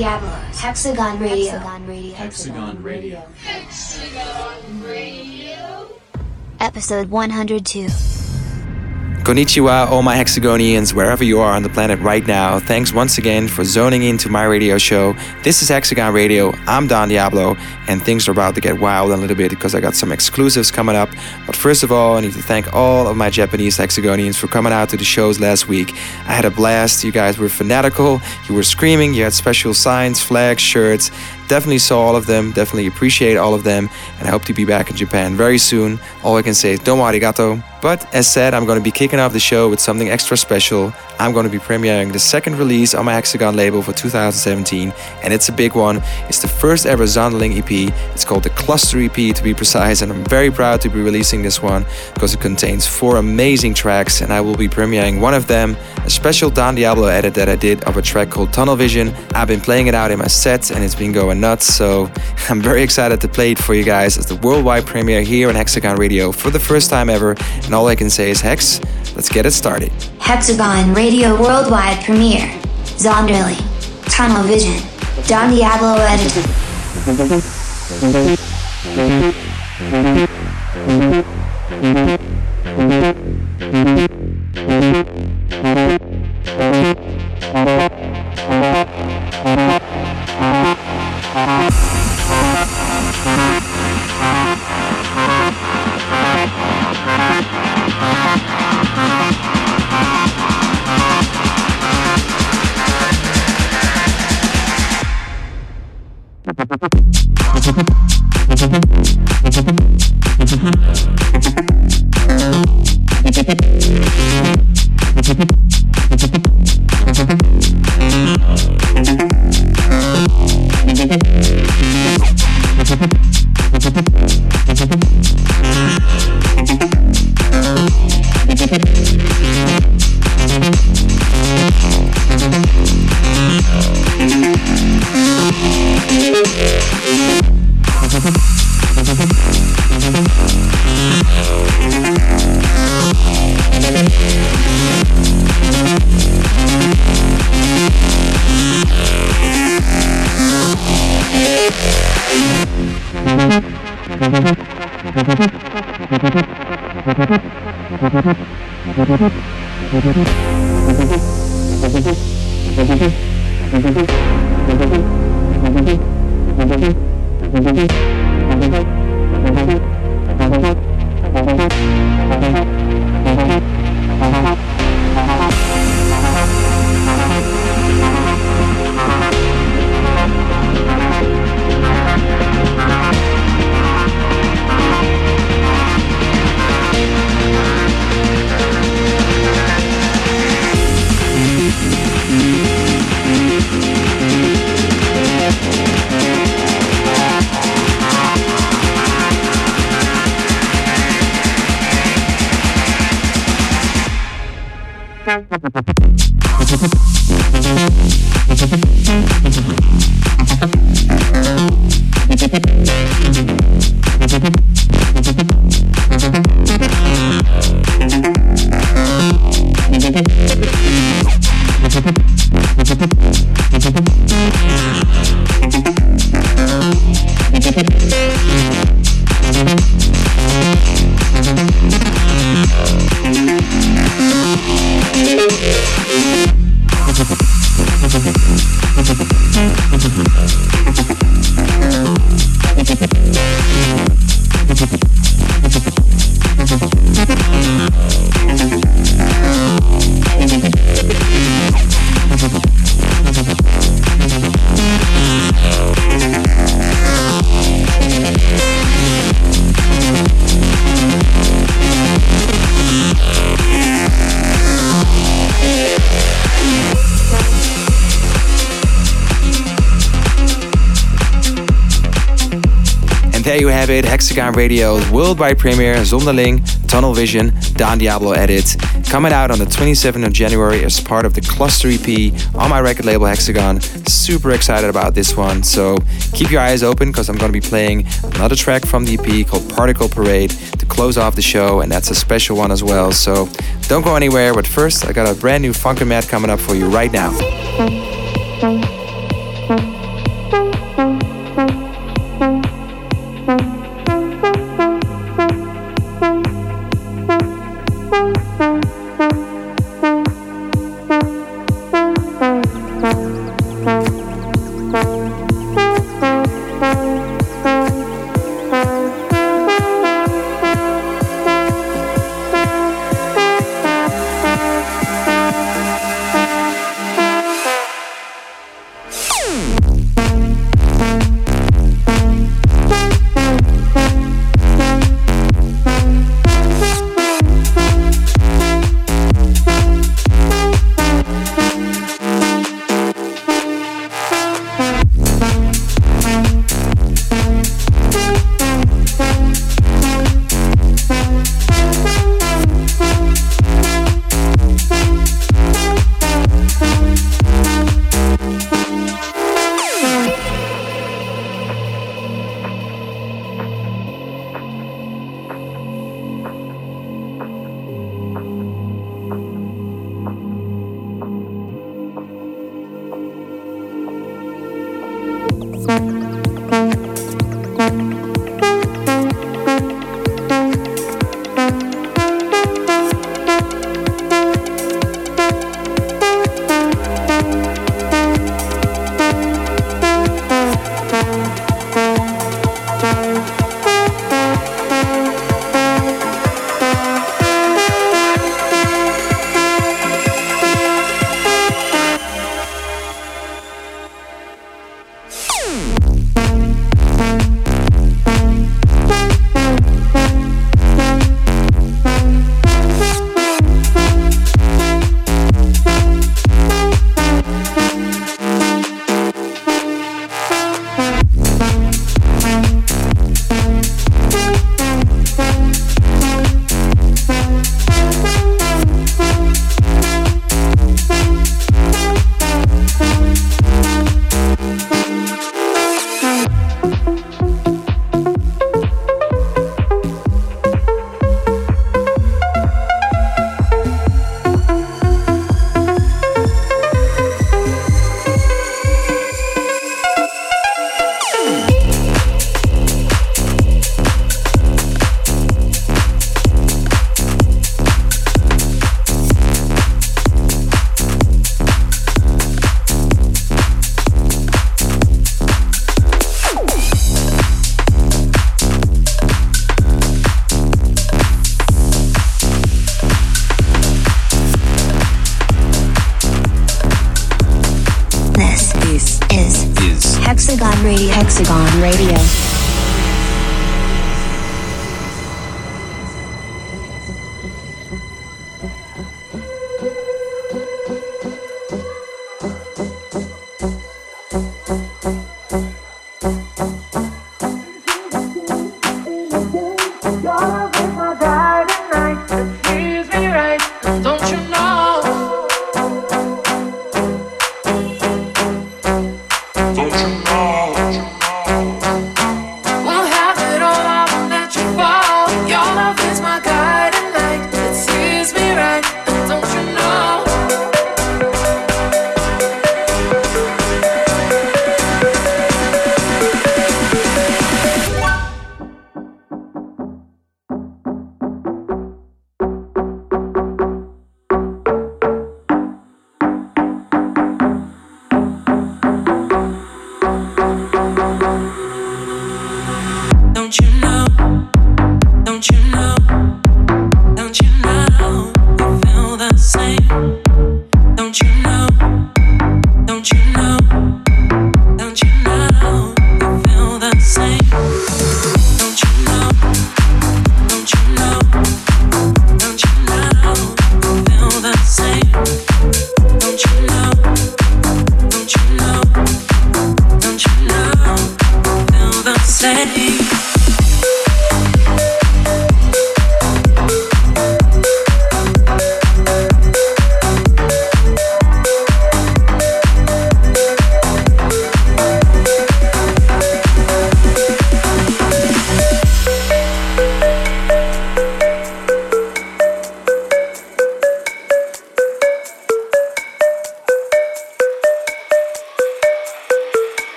Don Diablo, Hexagon Radio. Hexagon Radio. Episode 102. Konnichiwa, all my Hexagonians, wherever you are on the planet right now. Thanks once again for zoning into my radio show. This is Hexagon Radio. I'm Don Diablo, and things are about to get wild a little bit because I got some exclusives coming up. But first of all, I need to thank all of my Japanese Hexagonians for coming out to the shows last week. I had a blast. You guys were fanatical, you were screaming, you had special signs, flags, shirts. Definitely saw all of them, definitely appreciate all of them, and I hope to be back in Japan very soon. All I can say is domo arigato. But as said, I'm going to be kicking off the show with something extra special. I'm going to be premiering the second release on my Hexagon label for 2017, and it's a big one. It's the first ever Zonderling EP. It's called the Cluster EP to be precise, and I'm very proud to be releasing this one because it contains four amazing tracks, and I will be premiering one of them, a special Don Diablo edit that I did of a track called Tunnel Vision. I've been playing it out in my sets, and it's been going nuts, so I'm very excited to play it for you guys as the worldwide premiere here on Hexagon Radio for the first time ever. And all I can say is, Hex, let's get it started. Hexagon Radio Worldwide Premiere. Zonderling. Tunnel Vision. Don Diablo Edited. Hexagon Radio's worldwide premiere, Zonderling, Tunnel Vision, Don Diablo edit, coming out on the 27th of January as part of the Cluster EP on my record label Hexagon. Super excited about this one, so keep your eyes open because I'm going to be playing another track from the EP called Particle Parade to close off the show, and that's a special one as well. So don't go anywhere, but first, I got a brand new Funkin' Mat coming up for you right now.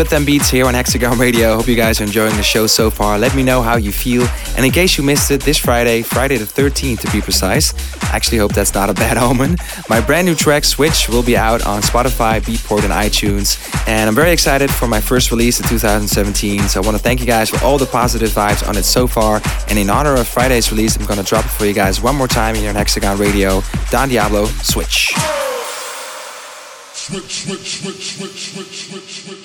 With them beats here on Hexagon Radio. Hope you guys are enjoying the show so far. Let me know how you feel. And in case you missed it, this Friday, Friday the 13th to be precise, I actually hope that's not a bad omen. My brand new track, Switch, will be out on Spotify, Beatport, and iTunes. And I'm very excited for my first release in 2017. So I want to thank you guys for all the positive vibes on it so far. And in honor of Friday's release, I'm going to drop it for you guys one more time here on Hexagon Radio. Don Diablo, Switch. Switch, switch, switch, switch, switch, switch, switch.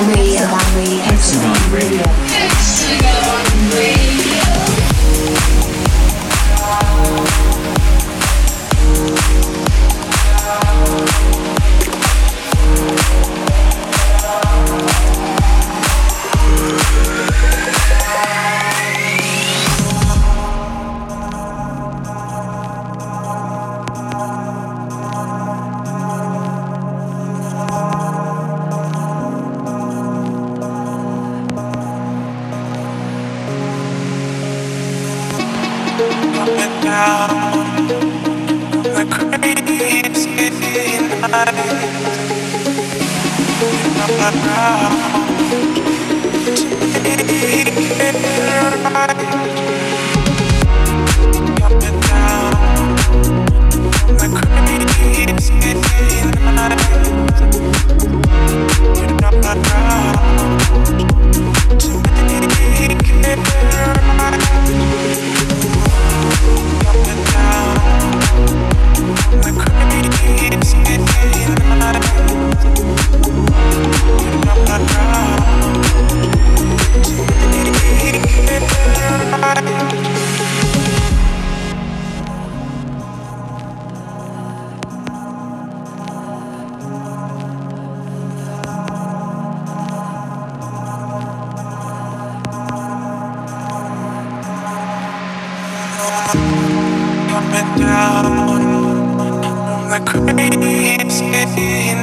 Salam Radio. Salam Radio. down on the crazy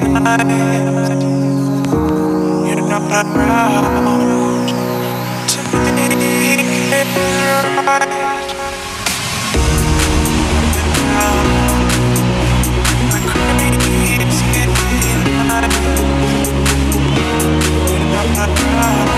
nights. You're not around to make it right. The craziest nights. You're not around.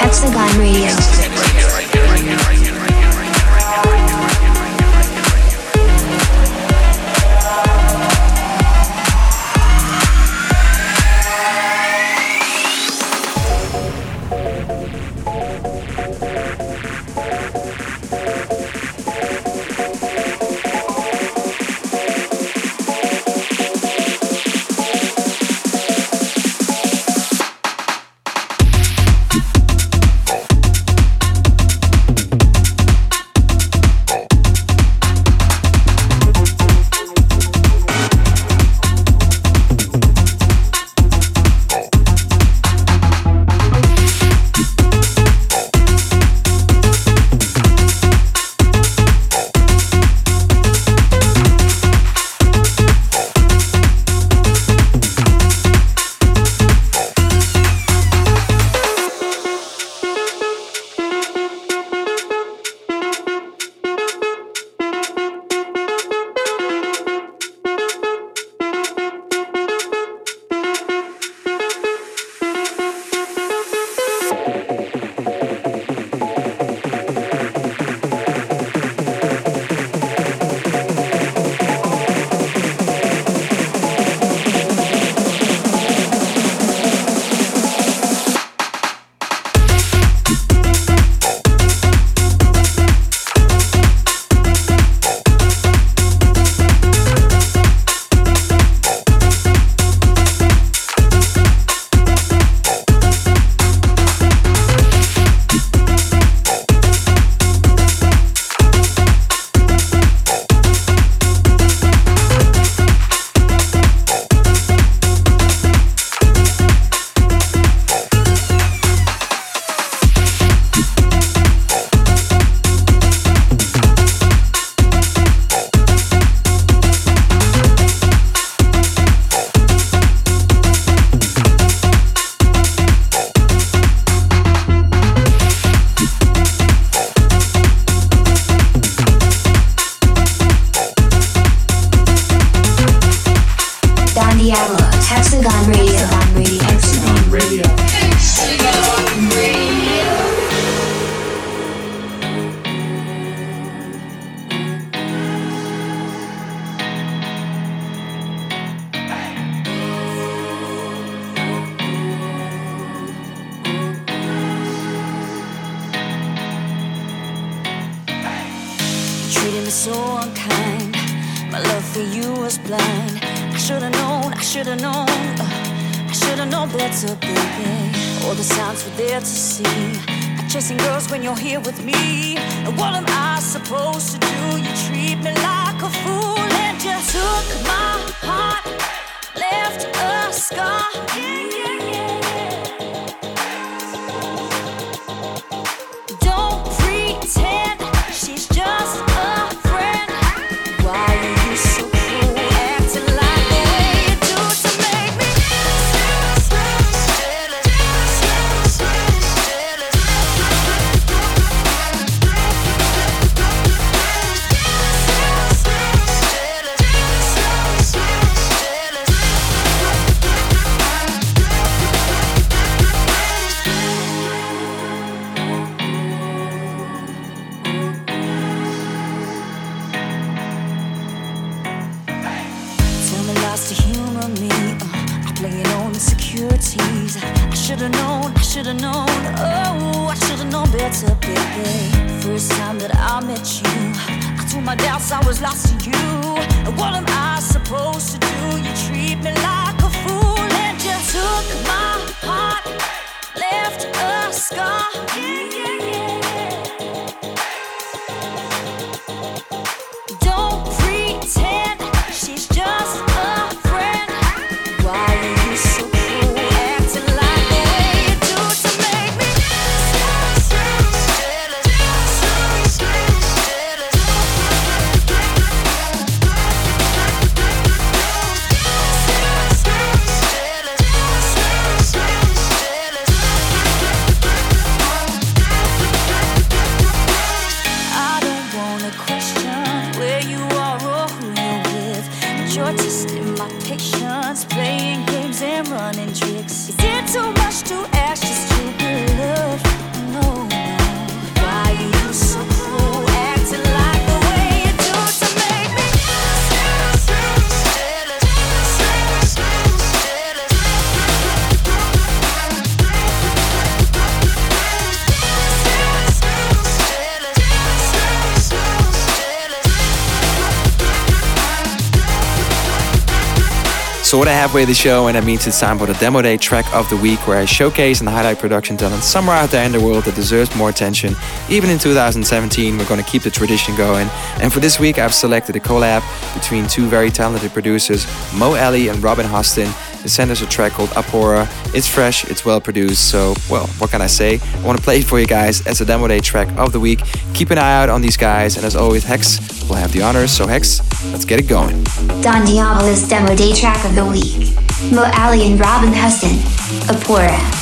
Hexagon Radio. Halfway the show, and that means it's time for the demo day track of the week, where I showcase and highlight production talent somewhere out there in the world that deserves more attention. Even in 2017, we're going to keep the tradition going. And for this week, I've selected a collab between two very talented producers, Mo Ellie and Robin Hostin. They sent us a track called Apora. It's fresh, it's well produced, so, well, what can I say? I want to play it for you guys as a demo day track of the week. Keep an eye out on these guys, and as always, Hex will have the honors. So, Hex, let's get it going. Don Diablo's Demo Day Track of the Week. Mo Ali and Robin Huston. Apora.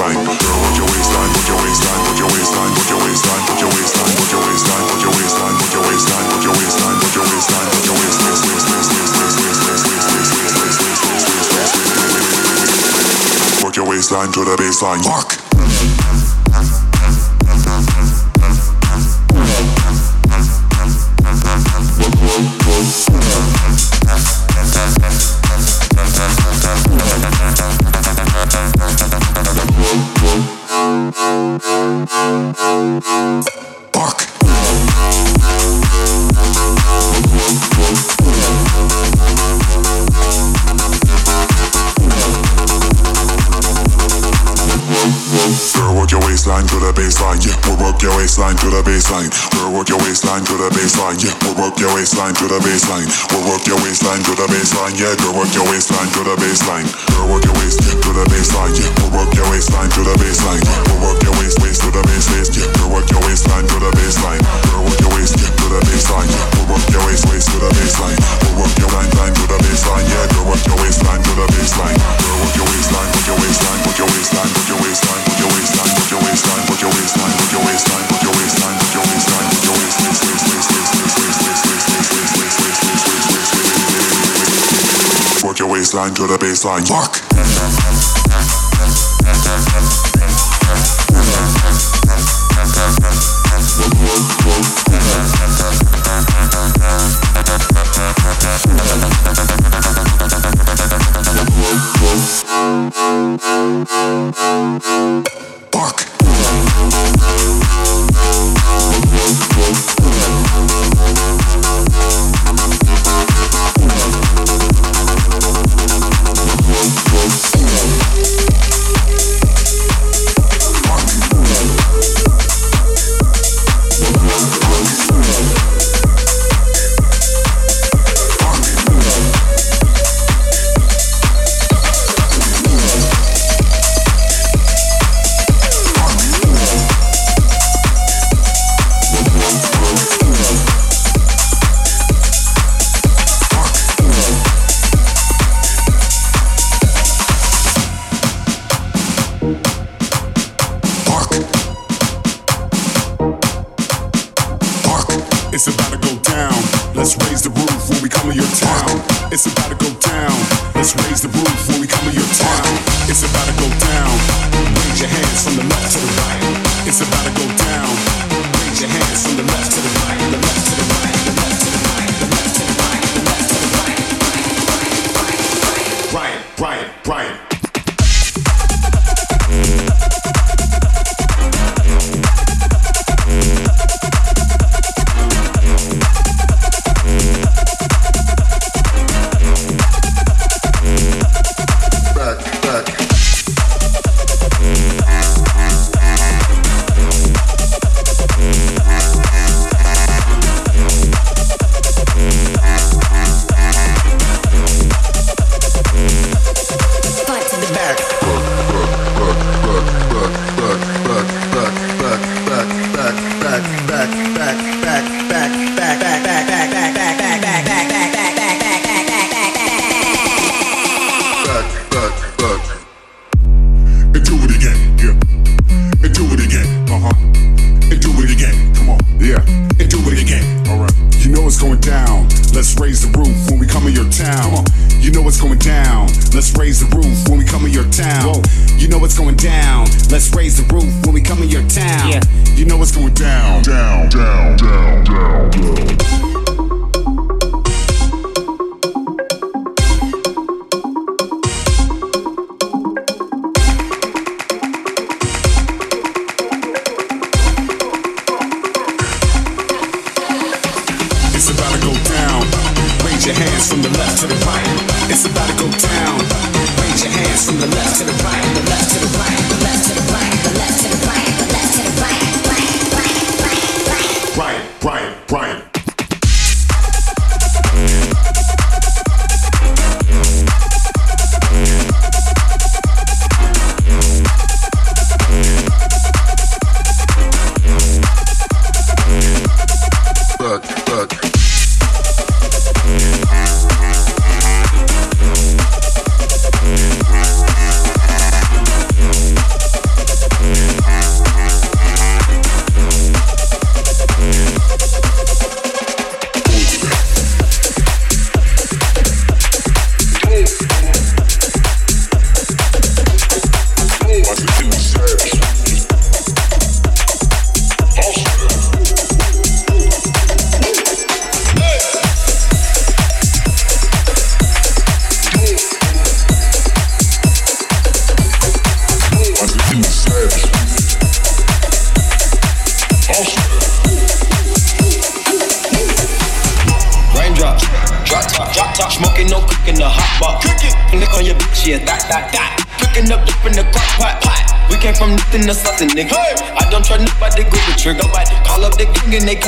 Girl, work your waistline, work your waistline, work your waistline, work your waistline, work your waistline, work your waistline, work your waistline, work your waistline, work your waistline, work your waistline, work your waistline, work your waistline. Work your waistline to the baseline. Work. Baseline. Girl, work your waistline to the baseline, yeah. We'll work your waistline to the baseline. We'll work your waistline to the baseline, yeah. Girl, work your waistline to the baseline. Girl, work your waist yeah, to the baseline, yeah. We'll work your waistline to the baseline. We'll work your waist waist to the base waist, yeah. Girl, work your waistline to the baseline. Girl, work your waist yeah, to the baseline, yeah. We'll work your waist waist to the baseline. We'll work your line line to the baseline, yeah. Girl, work your waistline to the baseline. Girl, waistline, work your waistline, work your waistline, work your waistline, work your waistline, work your waistline, work your waistline, baseline to the baseline. Fuck.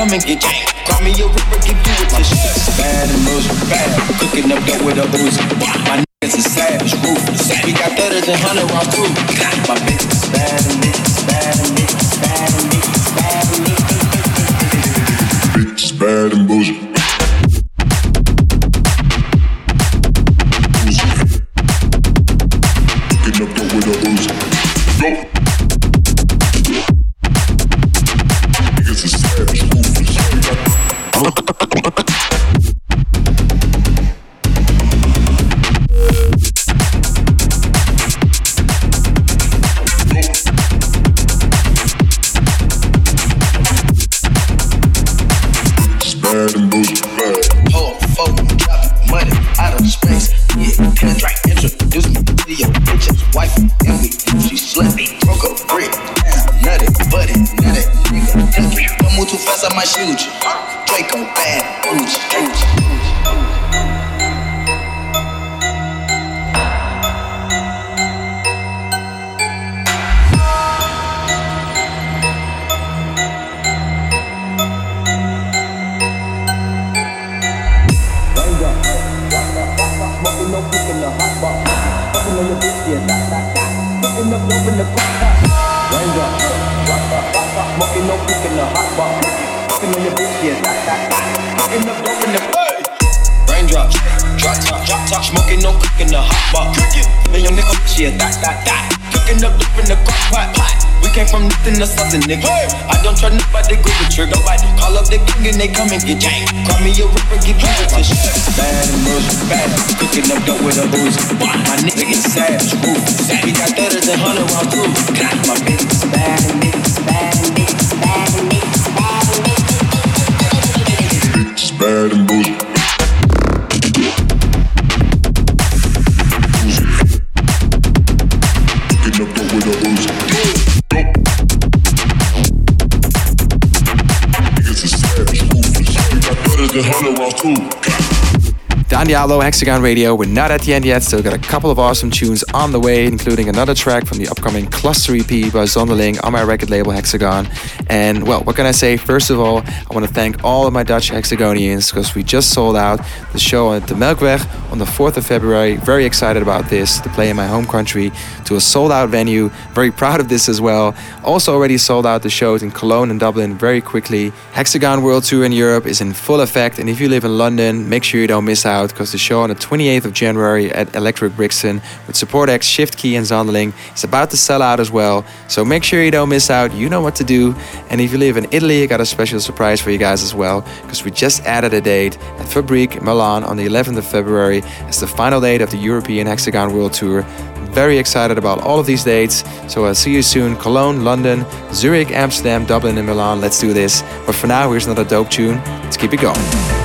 Gang from nothing to something, nigga. I don't try nobody, go the grip the trigger. Nobody call up the gang and they come and get gang. Call me a ripper, give you a tissue. Bad and rose, bad. Cooking up dope with a booze. My nigga is savage, ruthless. We got thudders and hundred rounds through. My bitch is bad and bitch, bad and bitch, bad and bitch, bad and bitch. Bitch bad and bullshit. Cooking Don Diablo, Hexagon Radio. We're not at the end yet, still got a couple of awesome tunes on the way, including another track from the upcoming Cluster EP by Zonderling on my record label Hexagon. And well, what can I say? First of all, I want to thank all of my Dutch Hexagonians because we just sold out the show at the Melkweg on the 4th of February. Very excited about this to play in my home country to a sold out venue. Very proud of this as well. Also, already sold out the shows in Cologne and Dublin very quickly. Hexagon World Tour in Europe is in full effect, and if you live in London, make sure you don't miss out because the show on the 28th of January at Electric Brixton with Support X, Shift K3Y, and Zonderling is about to sell out as well. So make sure you don't miss out. You know what to do. And if you live in Italy, I got a special surprise for you guys as well because we just added a date at Fabrique Milan on the 11th of February as the final date of the European Hexagon World Tour. Very excited about all of these dates. So I'll see you soon. Cologne, London, Zurich, Amsterdam, Dublin, and Milan. Let's do this. But for now, here's another dope tune. Let's keep it going.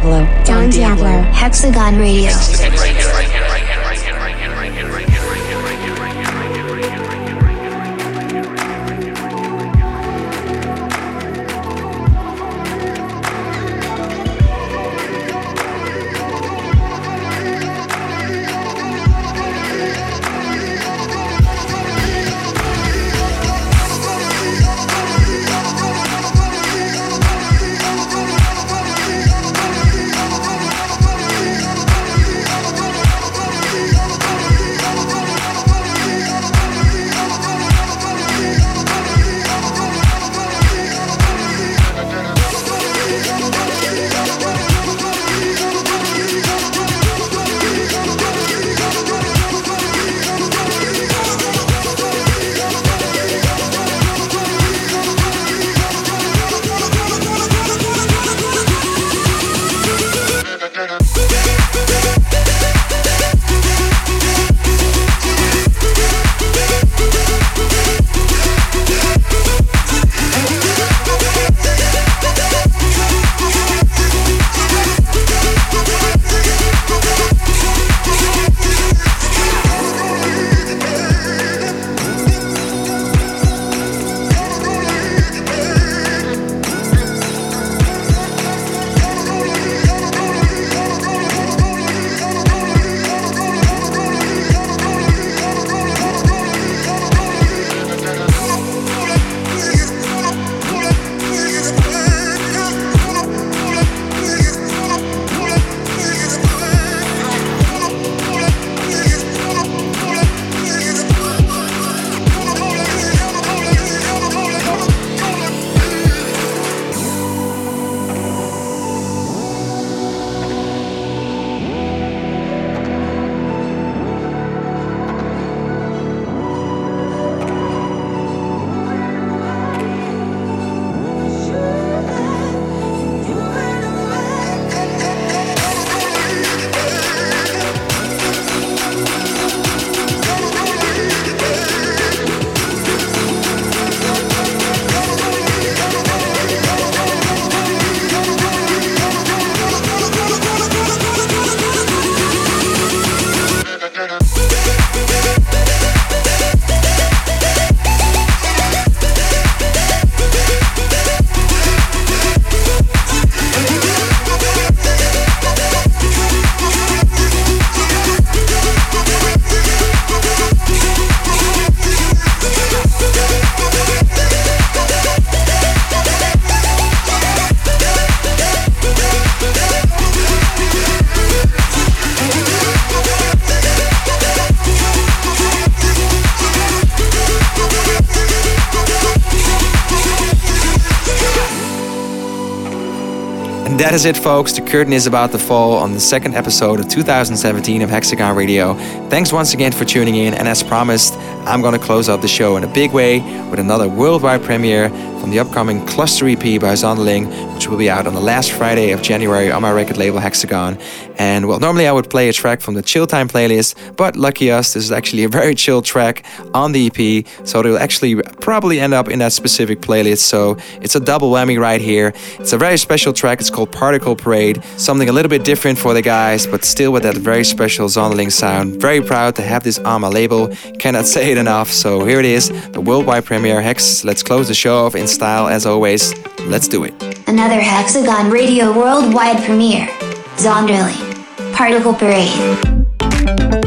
Diablo. Don Diablo. Hexagon Radio. That is it, folks. The curtain is about to fall on the second episode of 2017 of Hexagon Radio. Thanks once again for tuning in, and as promised, I'm going to close out the show in a big way with another worldwide premiere from the upcoming Cluster EP by Zonderling, will be out on the last Friday of January on my record label Hexagon. And well, normally I would play a track from the Chill Time playlist, but lucky us, this is actually a very chill track on the EP, so it'll actually probably end up in that specific playlist. So it's a double whammy right here. It's a very special track. It's called Particle Parade, something a little bit different for the guys, but still with that very special Zonderling sound. Very proud to have this on my label. Cannot say it enough. So here it is, the worldwide premiere. Hex, let's close the show off in style as always. Let's do it. Another Hexagon Radio worldwide premiere. Zonderling. Particle Parade.